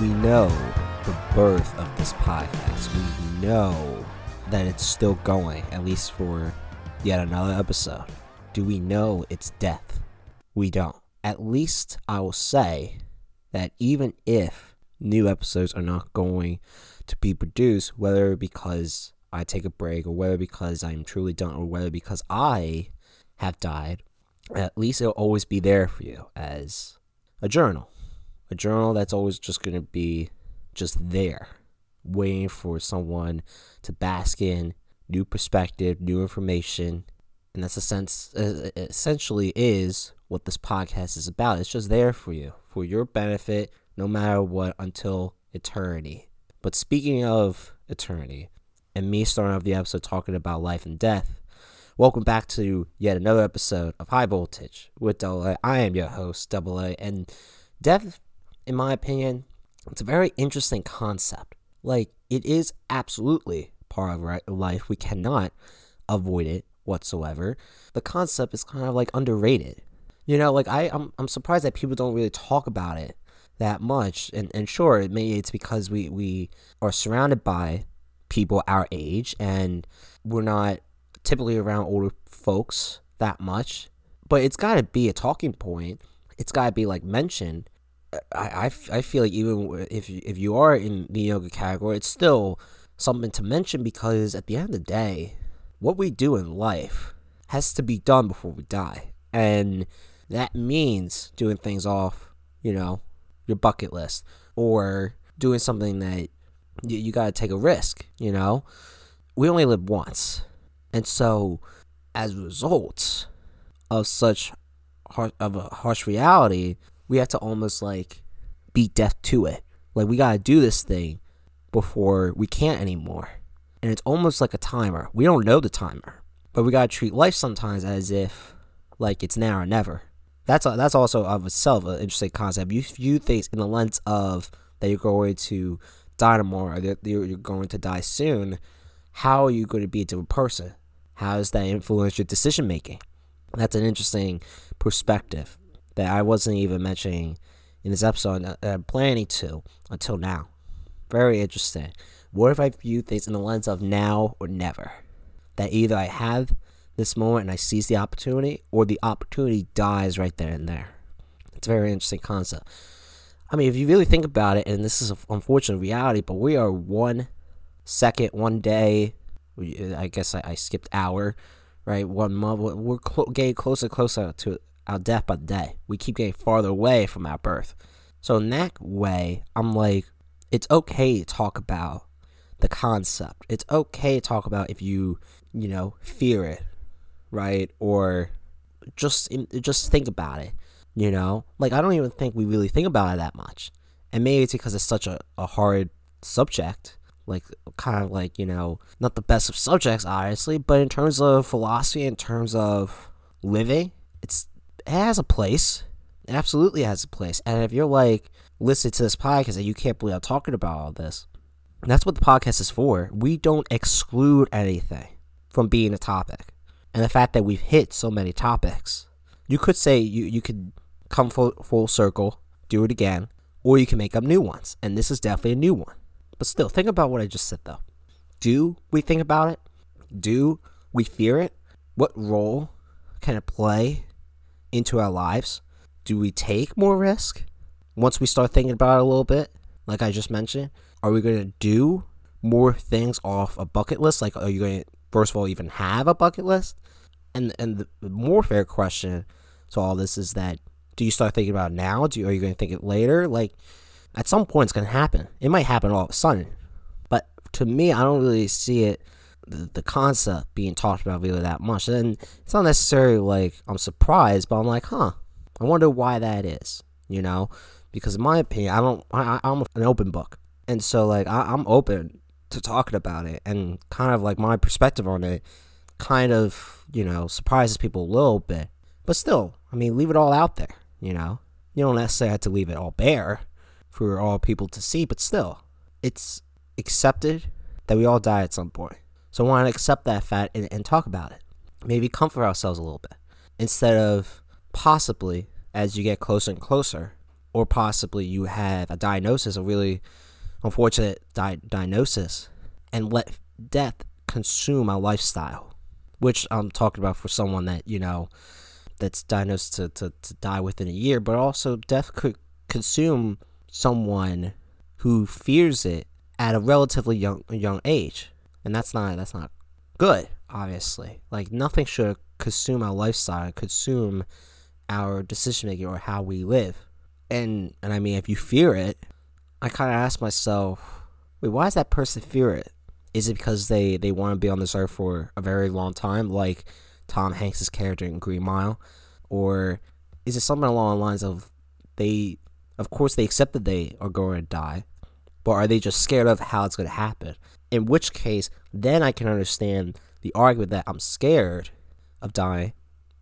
we know the birth of this podcast. We know that it's still going, at least for yet another episode. Do we know it's death? We don't. At least I will say that even if new episodes are not going to be produced, whether because I take a break or whether because I'm truly done or whether because I have died, at least it'll always be there for you as a journal. A journal that's always just going to be just there, waiting for someone to bask in new perspective, new information. And that's a sense, uh, essentially is what this podcast is about. It's just there for you, for your benefit, no matter what, until eternity. But speaking of eternity, and me starting off the episode talking about life and death, welcome back to yet another episode of High Voltage with Double A. I am your host, Double A, and death, in my opinion, it's a very interesting concept. Like, it is absolutely part of life. We cannot avoid it whatsoever. The concept is kind of like underrated. You know, like I, I'm, I'm surprised that people don't really talk about it that much. And, and sure, maybe it's because we, we are surrounded by people our age and we're not typically around older folks that much. But it's got to be a talking point. It's got to be like mentioned. I, I, I feel like even if you, if you are in the yoga category, it's still something to mention because at the end of the day, what we do in life has to be done before we die. And that means doing things off, you know, your bucket list or doing something that you, you got to take a risk, you know? We only live once. And so, as a result of such of a harsh reality, we have to almost like beat death to it. Like, we got to do this thing before we can't anymore. And it's almost like a timer. We don't know the timer, but we got to treat life sometimes as if like it's now or never that's a, that's also of itself an interesting concept. You view things in the lens of that you're going to die tomorrow, or that you're going to die soon. How are you going to be a different person? How does that influence your decision making? That's an interesting perspective that I wasn't even mentioning in this episode. Uh, I'm planning to until now. Very interesting. What if I view things in the lens of now or never? That either I have this moment and I seize the opportunity, or the opportunity dies right there and there. It's a very interesting concept. I mean, if you really think about it, and this is an unfortunate reality, but we are one second, one day. I guess I, I skipped hour, right? One month. We're cl- getting closer, closer to our death by the day. We keep getting farther away from our birth. So in that way, I'm like, it's okay to talk about the concept. It's okay to talk about if you, you know, fear it, right? Or just just think about it, you know? Like I don't even think we really think about it that much. And maybe it's because it's such a, a hard subject, like kind of like, you know, not the best of subjects obviously, but in terms of philosophy, in terms of living, it's it has a place. It absolutely has a place. And if you're like listen to this podcast and you can't believe I'm talking about all this, that's what the podcast is for. We don't exclude anything from being a topic and the fact that we've hit so many topics. You could say you, you could come full, full circle, do it again, or you can make up new ones. And this is definitely a new one. But still, think about what I just said though. Do we think about it? Do we fear it? What role can it play into our lives? Do we take more risk once we start thinking about it a little bit? Like I just mentioned, are we going to do more things off a bucket list? Like, are you going to first of all even have a bucket list? And and the more fair question to all this is that do you start thinking about it now? Do you, are you going to think it later? Like at some point it's going to happen. It might happen all of a sudden, but to me, I don't really see it the, the concept being talked about really that much. And it's not necessarily like I'm surprised, but I'm like, huh, I wonder why that is. You know, because in my opinion, I don't. I, I'm an open book, and so like I, I'm open to talking about it and kind of like my perspective on it kind of, you know, surprises people a little bit. But still, I mean, leave it all out there, you know? You don't necessarily have to leave it all bare for all people to see, but still, it's accepted that we all die at some point. So I want to accept that fact and, and talk about it. Maybe comfort ourselves a little bit. Instead of possibly, as you get closer and closer, or possibly you have a diagnosis, a really unfortunate di- diagnosis, and let death consume our lifestyle, which I'm talking about for someone that, you know, that's diagnosed to, to, to die within a year, but also death could consume someone who fears it at a relatively young young age. And that's not that's not good, obviously. Like nothing should consume our lifestyle, consume our decision making or how we live. And and I mean if you fear it, I kinda ask myself, wait, why does that person fear it? Is it because they, they want to be on this earth for a very long time, like Tom Hanks's character in Green Mile? Or is it something along the lines of they of course they accept that they are going to die, but are they just scared of how it's going to happen? In which case, then I can understand the argument that I'm scared of dying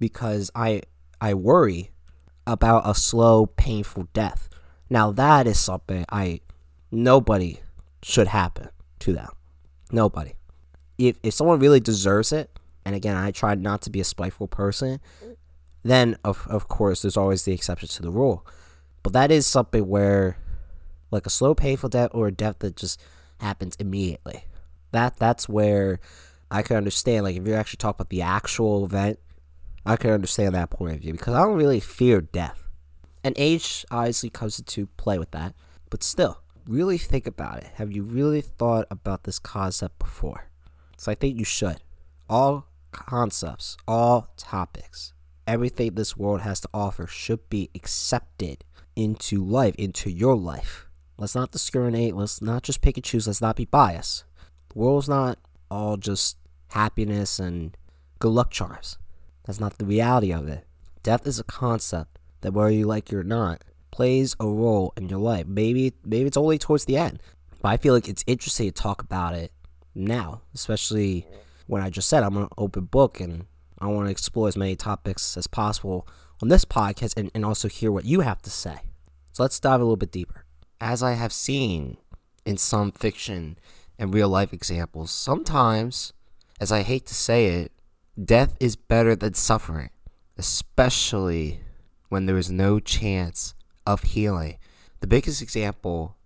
because I I worry about a slow, painful death. Now that is something I nobody should happen to them. Nobody. If if someone really deserves it, and again I try not to be a spiteful person, then of of course there's always the exception to the rule. But that is something where like a slow painful death or a death that just happens immediately. That that's where I can understand like if you actually talk about the actual event, I can understand that point of view because I don't really fear death. And age obviously comes into play with that, but still, really think about it. Have you really thought about this concept before? So I think you should. All concepts, all topics, everything this world has to offer should be accepted into life, into your life. Let's not discriminate. Let's not just pick and choose. Let's not be biased. The world's not all just happiness and good luck charms. That's not the reality of it. Death is a concept that whether you like it or not, plays a role in your life. Maybe maybe it's only towards the end. But I feel like it's interesting to talk about it now, especially when I just said I'm an open book and I want to explore as many topics as possible on this podcast and, and also hear what you have to say. So let's dive a little bit deeper. As I have seen in some fiction and real life examples, sometimes, as I hate to say it, death is better than suffering, especially when there is no chance of healing. The biggest example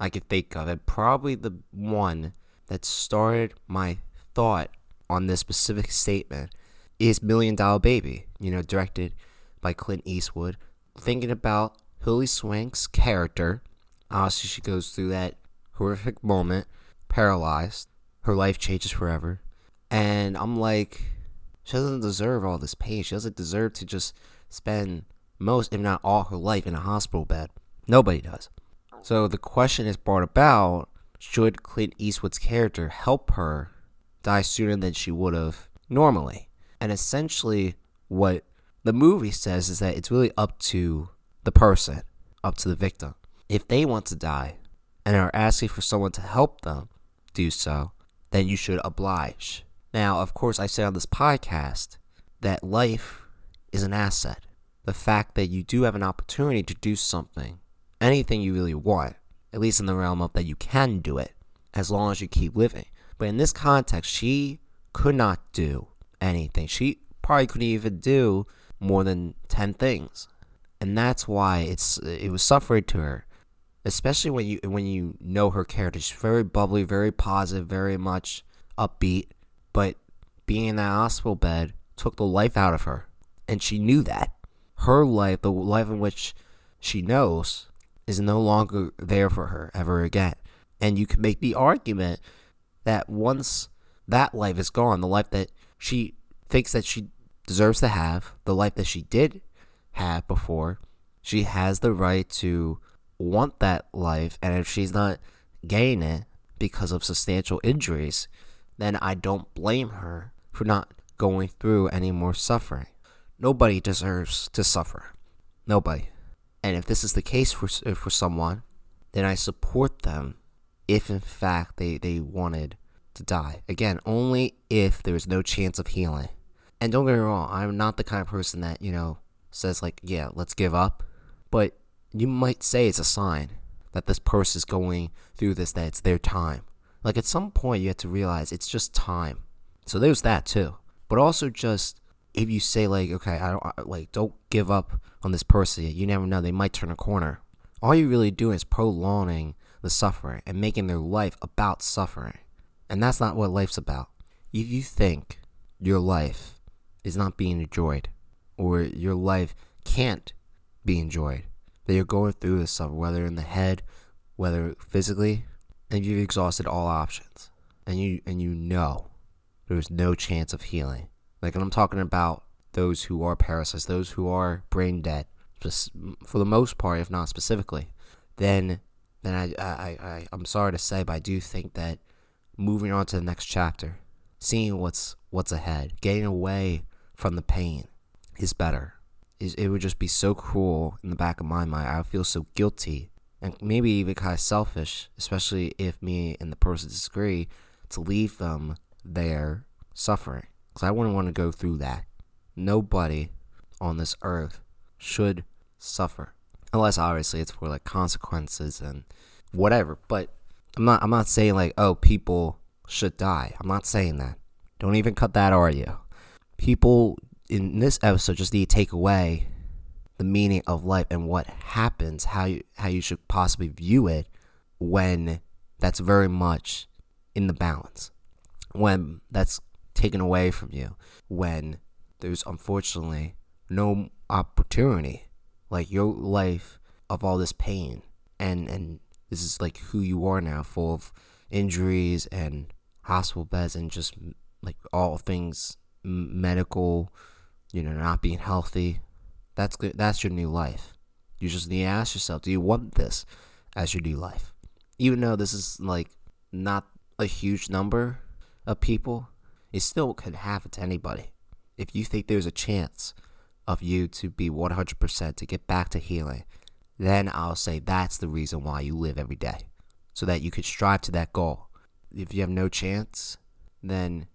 I could think of, and probably the one that started my thought on this specific statement, is Million Dollar Baby, you know, directed by Clint Eastwood. Thinking about Hilary Swank's character, obviously she goes through that horrific moment, paralyzed. Her life changes forever. And I'm like, she doesn't deserve all this pain. She doesn't deserve to just spend most, if not all, her life in a hospital bed. Nobody does. So the question is brought about should Clint Eastwood's character help her die sooner than she would have normally? And essentially, what the movie says is that it's really up to the person, up to the victim. If they want to die and are asking for someone to help them do so, then you should oblige. Now, of course, I said on this podcast that life is an asset the fact that you do have an opportunity to do something, anything you really want, at least in the realm of that you can do it, as long as you keep living. But in this context, she could not do anything. She probably couldn't even do more than 10 things. And that's why it's it was suffered to her. Especially when you when you know her character. She's very bubbly, very positive, very much upbeat. But being in that hospital bed took the life out of her. And she knew that her life, the life in which she knows, is no longer there for her ever again. And you can make the argument that once that life is gone, the life that she thinks that she deserves to have, the life that she did have before, she has the right to want that life. And if she's not getting it because of substantial injuries, then I don't blame her for not going through any more suffering. Nobody deserves to suffer. Nobody. And if this is the case for for someone, then I support them if in fact they, they wanted to die. Again, only if there's no chance of healing. And don't get me wrong, I'm not the kind of person that, you know, says like, yeah, let's give up. But you might say it's a sign that this person is going through this, that it's their time. Like at some point you have to realize it's just time. So there's that too. But also just if you say like, okay, I don't like, don't give up on this person. You never know; they might turn a corner. all you're really doing is prolonging the suffering and making their life about suffering. And that's not what life's about. If you think your life is not being enjoyed, or your life can't be enjoyed, that you're going through this stuff, whether in the head, whether physically, and you've exhausted all options, and you and you know there's no chance of healing. Like, and I'm talking about those who are paralyzed, those who are brain dead, just for the most part, if not specifically, then then I, I, I I'm sorry to say, but I do think that moving on to the next chapter, seeing what's what's ahead, getting away from the pain, is better. Is it would just be so cruel in the back of my mind. I would feel so guilty and maybe even kind of selfish, especially if me and the person disagree, to leave them there suffering. Because I wouldn't want to go through that. Nobody on this earth should suffer. Unless obviously it's for like consequences and whatever. But I'm not I'm not saying like, oh, people should die. I'm not saying that. Don't even cut that audio. People in this episode just need to take away the meaning of life and what happens, how you how you should possibly view it when that's very much in the balance. When that's taken away from you, when there's unfortunately no opportunity, like your life of all this pain and and this is like who you are now, full of injuries and hospital beds and just like all things medical, you know, not being healthy. That's good. That's your new life. You just need to ask yourself, do you want this as your new life? Even though this is like not a huge number of people, it still could happen to anybody. If you think there's a chance of you to be 100% to get back to healing, then I'll say that's the reason why you live every day. So that you could strive to that goal. If you have no chance, then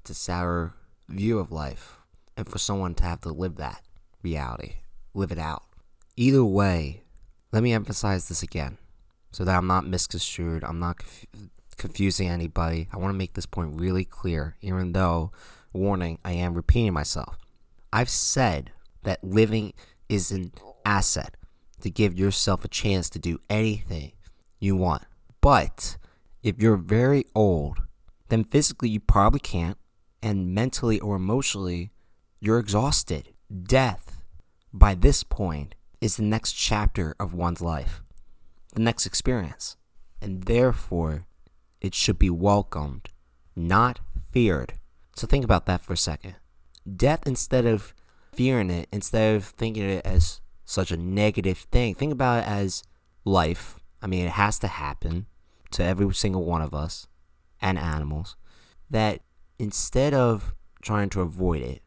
it's a sour view of life. And for someone to have to live that reality, live it out. Either way, let me emphasize this again so that I'm not misconstrued, I'm not conf- confusing anybody. I want to make this point really clear, even though, warning, I am repeating myself. I've said that living is an asset to give yourself a chance to do anything you want. But if you're very old, then physically you probably can't, and mentally or emotionally, you're exhausted. Death, by this point, is the next chapter of one's life, the next experience, and therefore it should be welcomed, not feared. So think about that for a second. Death, instead of fearing it, instead of thinking it as such a negative thing, think about it as life. I mean, it has to happen to every single one of us and animals. That instead of trying to avoid it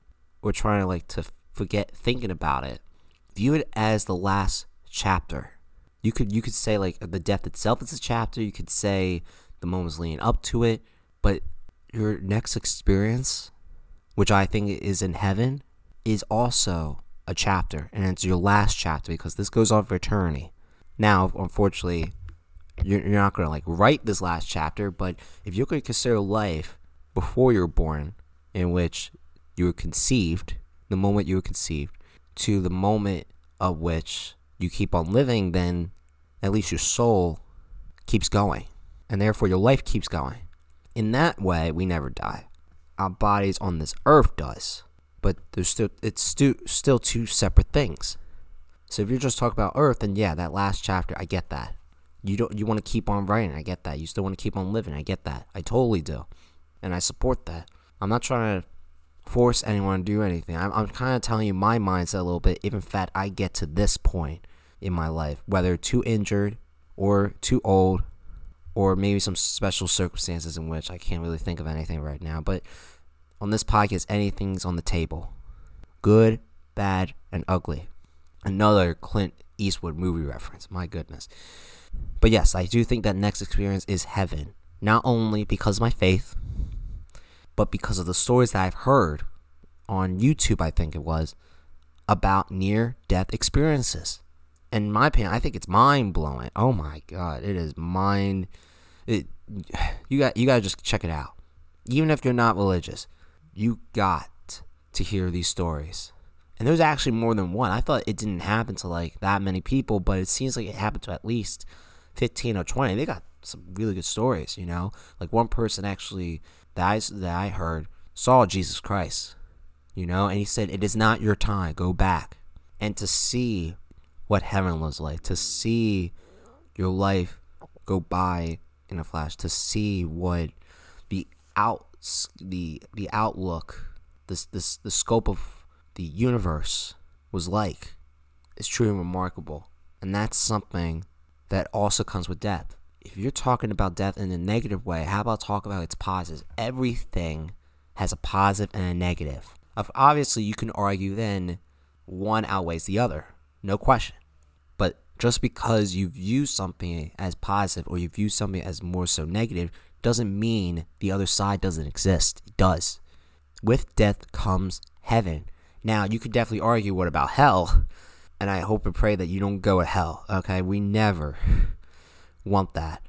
or trying to like to forget thinking about it, view it as the last chapter. You could you could say like the death itself is a chapter. You could say the moments leading up to it, but your next experience, which I think is in heaven, is also a chapter, and it's your last chapter because this goes on for eternity. Now, unfortunately, you're, you're not going to like write this last chapter, but if you're going to consider life before you're born, in which you were conceived, the moment you were conceived, to the moment of which you keep on living, then at least your soul keeps going, and therefore your life keeps going. In that way, we never die. Our bodies on this earth does, but there's still it's still still two separate things. So if you're just talking about Earth, then yeah, that last chapter, I get that. You don't you want to keep on writing, I get that. You still want to keep on living, I get that. I totally do, and I support that. I'm not trying to force anyone to do anything. I'm, I'm kind of telling you my mindset a little bit. If in fact I get to this point in my life, whether too injured or too old, or maybe some special circumstances in which I can't really think of anything right now, but on this podcast, anything's on the table good, bad, and ugly. Another Clint Eastwood movie reference. My goodness. But yes, I do think that next experience is heaven. Not only because of my faith, but because of the stories that I've heard on YouTube, I think it was, about near death experiences. In my opinion, I think it's mind blowing. Oh my god, it is mind. It, you got you got to just check it out. Even if you're not religious, you got to hear these stories. And there's actually more than one. I thought it didn't happen to like that many people, but it seems like it happened to at least 15 or 20. They got some really good stories, you know? Like one person actually that I, that I heard saw Jesus Christ, you know, and he said, It is not your time, go back. And to see what heaven was like, to see your life go by in a flash, to see what the out the the outlook, this this the scope of the universe was like is truly remarkable. And that's something that also comes with death. If you're talking about death in a negative way, how about talk about its positives? Everything has a positive and a negative. Obviously, you can argue then one outweighs the other, no question. But just because you view something as positive or you view something as more so negative doesn't mean the other side doesn't exist. It does. With death comes heaven. Now, you could definitely argue what about hell? And I hope and pray that you don't go to hell, okay? We never want that.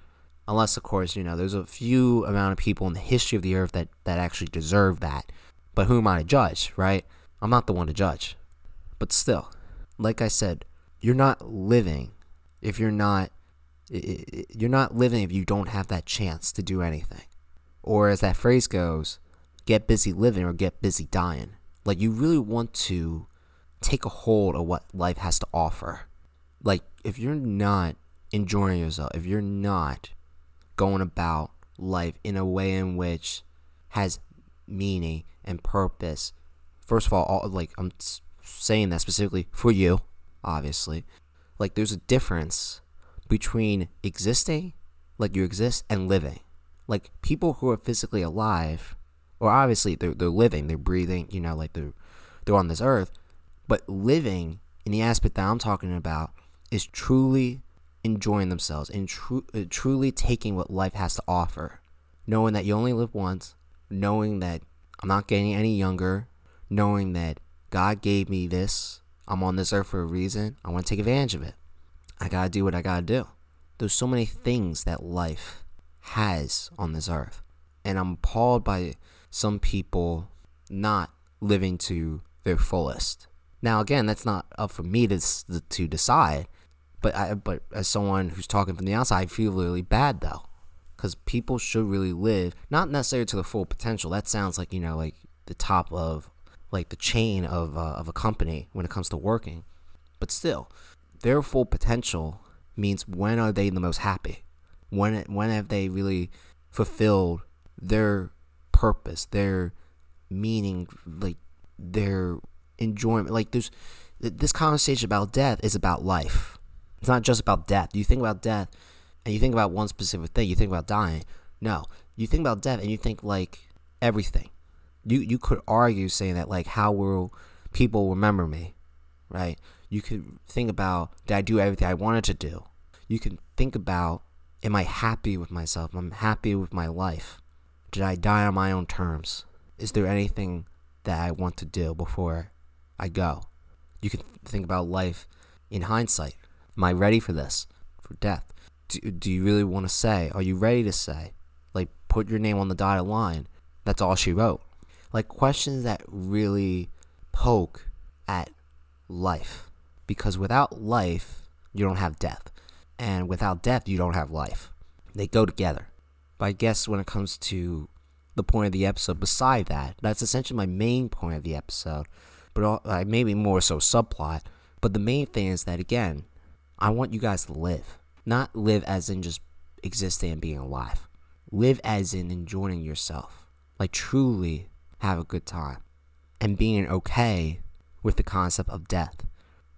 Unless, of course, you know, there's a few amount of people in the history of the earth that, that actually deserve that. But who am I to judge, right? I'm not the one to judge. But still, like I said, you're not living if you're not you're not living if you don't have that chance to do anything. Or as that phrase goes, get busy living or get busy dying. Like you really want to take a hold of what life has to offer. Like if you're not enjoying yourself, if you're not going about life in a way in which has meaning and purpose, first of all, all like I'm saying that specifically for you, obviously. Like there's a difference between existing, like you exist, and living. Like people who are physically alive, or obviously they're they're living, they're breathing, you know, like they're they're on this earth, but living in the aspect that I'm talking about is truly enjoying themselves and tru- uh, truly taking what life has to offer, knowing that you only live once, knowing that I'm not getting any younger, knowing that God gave me this. I'm on this earth for a reason. I want to take advantage of it. I got to do what I got to do. There's so many things that life has on this earth. And I'm appalled by some people not living to their fullest. Now, again, that's not up for me to, to decide. But I, but as someone who's talking from the outside, I feel really bad though, because people should really live not necessarily to the full potential. That sounds like you know like the top of like the chain of uh, of a company when it comes to working, but still, their full potential means when are they the most happy? When when have they really fulfilled their purpose, their meaning, like their enjoyment? Like there's this conversation about death is about life. It's not just about death. You think about death and you think about one specific thing. You think about dying. No, you think about death and you think like everything you you could argue saying that like how will people remember me, right? You could think about did I do everything I wanted to do? You can think about am I happy with myself? Am I happy with my life? Did I die on my own terms? Is there anything that I want to do before I go? You can think about life in hindsight. Am I ready for this? For death? Do, do you really want to say? Are you ready to say? Like, put your name on the dotted line. That's all she wrote like questions that really poke at life. Because without life, you don't have death. And without death, you don't have life. They go together. But I guess when it comes to the point of the episode, beside that, that's essentially my main point of the episode. But uh, maybe more so subplot. But the main thing is that, again, I want you guys to live. Not live as in just existing and being alive. Live as in enjoying yourself. Like truly have a good time and being okay with the concept of death,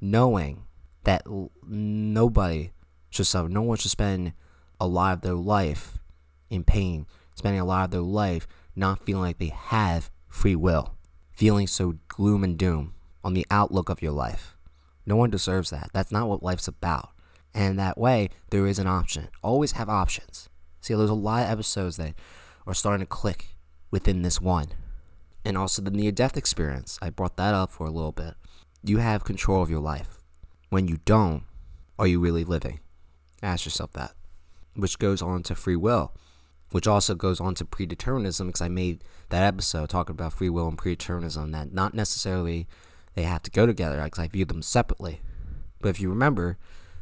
knowing that nobody should suffer, no one should spend a lot of their life in pain, spending a lot of their life not feeling like they have free will, feeling so gloom and doom on the outlook of your life. No one deserves that. That's not what life's about. And that way, there is an option. Always have options. See, there's a lot of episodes that are starting to click within this one and also the near death experience. I brought that up for a little bit. You have control of your life. When you don't, are you really living? Ask yourself that. Which goes on to free will, which also goes on to predeterminism because I made that episode talking about free will and predeterminism that not necessarily they have to go together because I view them separately. But if you remember,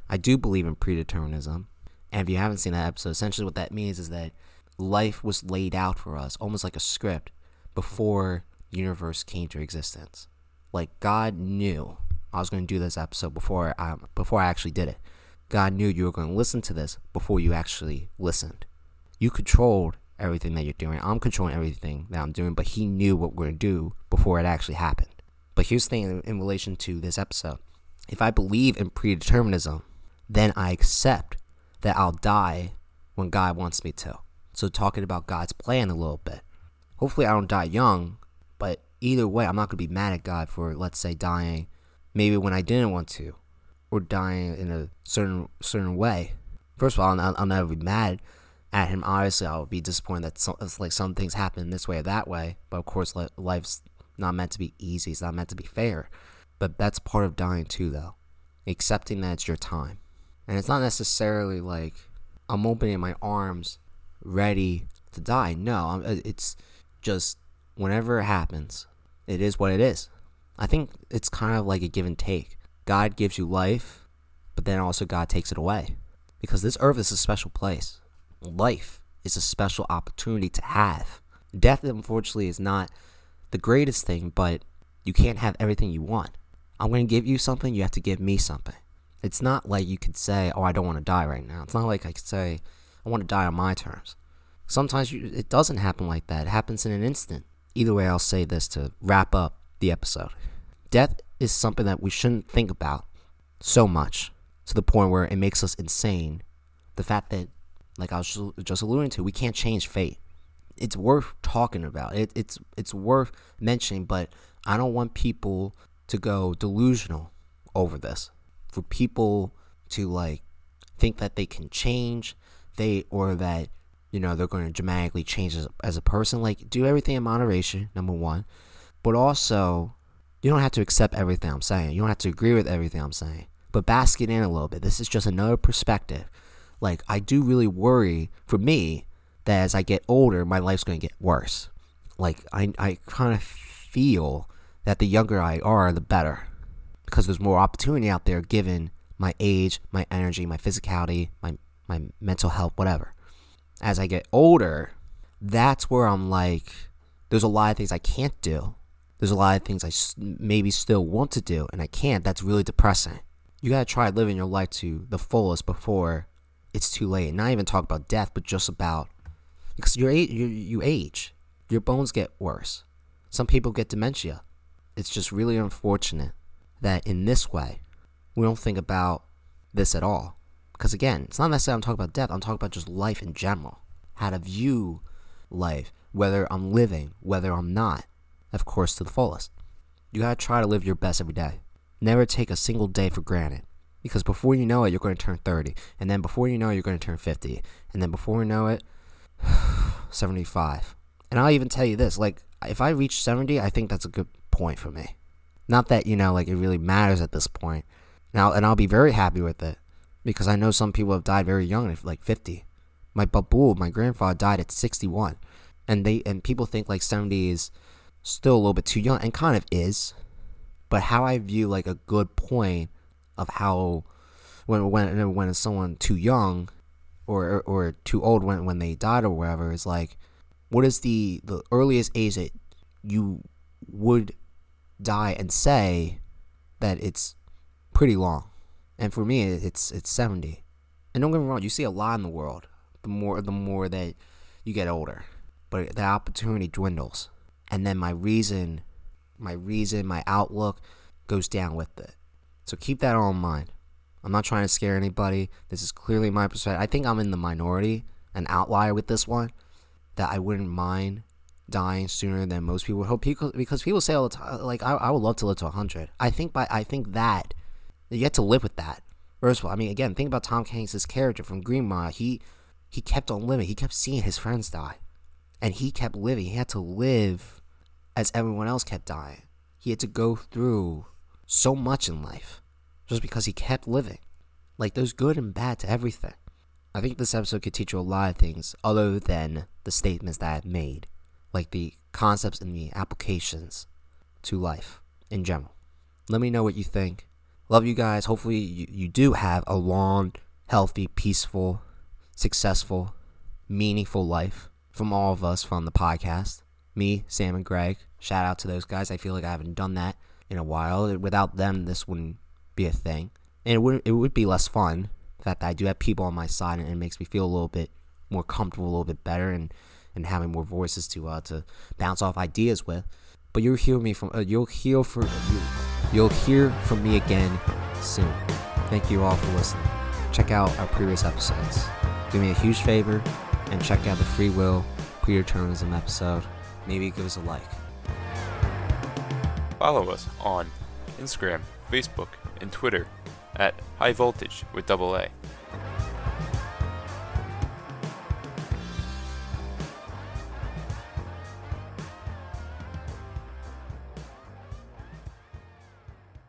I do believe in predeterminism. And if you haven't seen that episode, essentially what that means is that life was laid out for us, almost like a script, before the universe came to existence. Like God knew I was going to do this episode before I before I actually did it. God knew you were going to listen to this before you actually listened. You controlled everything that you're doing. I'm controlling everything that I'm doing, but He knew what we're going to do before it actually happened. But here's the thing in, in relation to this episode if I believe in predeterminism, then I accept that I'll die when God wants me to. So, talking about God's plan a little bit. Hopefully, I don't die young, but either way, I'm not going to be mad at God for, let's say, dying maybe when I didn't want to, or dying in a certain certain way. First of all, I'll, I'll never be mad at him. Obviously, I'll be disappointed that some, like some things happen this way or that way. But of course, life's not meant to be easy. It's not meant to be fair. But that's part of dying too, though. Accepting that it's your time. And it's not necessarily like I'm opening my arms ready to die. No, uh, it's just whenever it happens, it is what it is. I think it's kind of like a give and take. God gives you life, but then also God takes it away. Because this earth is a special place. Life is a special opportunity to have. Death, unfortunately, is not the greatest thing, but you can't have everything you want. I'm going to give you something, you have to give me something. It's not like you could say, "Oh, I don't want to die right now." It's not like I could say, "I want to die on my terms." Sometimes you, it doesn't happen like that. It happens in an instant. Either way, I'll say this to wrap up the episode. Death is something that we shouldn't think about so much to the point where it makes us insane. The fact that, like I was just alluding to, we can't change fate. It's worth talking about. It, it's it's worth mentioning, but I don't want people to go delusional over this. For people to like think that they can change, they or that you know they're going to dramatically change as, as a person. Like do everything in moderation, number one, but also you don't have to accept everything I'm saying. You don't have to agree with everything I'm saying. But bask it in a little bit. This is just another perspective. Like I do really worry for me that as I get older, my life's going to get worse. Like I I kind of feel that the younger I are, the better. Because there's more opportunity out there given my age, my energy, my physicality, my, my mental health, whatever. As I get older, that's where I'm like, there's a lot of things I can't do. There's a lot of things I maybe still want to do and I can't. That's really depressing. You gotta try living your life to the fullest before it's too late. Not even talk about death, but just about because you you you age, your bones get worse. Some people get dementia it's just really unfortunate that in this way, we don't think about this at all. Because again, it's not necessarily I'm talking about death, I'm talking about just life in general. How to view life, whether I'm living, whether I'm not, of course, to the fullest. You gotta try to live your best every day. Never take a single day for granted. Because before you know it, you're going to turn 30. And then before you know it, you're going to turn 50. And then before you know it, 75. And I'll even tell you this like, if I reach 70, I think that's a good point for me. Not that, you know, like it really matters at this point. Now, and I'll be very happy with it because I know some people have died very young, like 50. My babu, my grandfather, died at 61. And they and people think like 70 is still a little bit too young and kind of is. But how I view like a good point of how when when when someone too young or or too old when when they died or whatever is like what is the the earliest age that you would die and say that it's pretty long. And for me, it's it's 70. And don't get me wrong, you see a lot in the world. The more the more that you get older, but the opportunity dwindles, and then my reason, my reason, my outlook goes down with it. So keep that all in mind. I'm not trying to scare anybody. This is clearly my perspective. I think I'm in the minority, an outlier with this one, that I wouldn't mind dying sooner than most people would hope because because people say all the time like I, I would love to live to 100 i think by i think that you get to live with that. First of all i mean again think about tom hanks's character from green mile he he kept on living. He kept seeing his friends die. And he kept living. He had to live as everyone else kept dying. He had to go through so much in life just because he kept living like there's good and bad to everything i think this episode could teach you a lot of things other than the statements that i've made like the concepts and the applications to life in general. Let me know what you think. Love you guys. Hopefully, you, you do have a long, healthy, peaceful, successful, meaningful life from all of us from the podcast. Me, Sam, and Greg. Shout out to those guys. I feel like I haven't done that in a while. Without them, this wouldn't be a thing. And it would, it would be less fun. The fact that I do have people on my side and it makes me feel a little bit more comfortable, a little bit better, and, and having more voices to uh, to bounce off ideas with. But you'll hear me from uh, you'll hear for you, you'll hear from me again soon. Thank you all for listening. Check out our previous episodes. Do me a huge favor and check out the free will predeterminism episode. Maybe give us a like. Follow us on Instagram, Facebook, and Twitter at High Voltage with double A.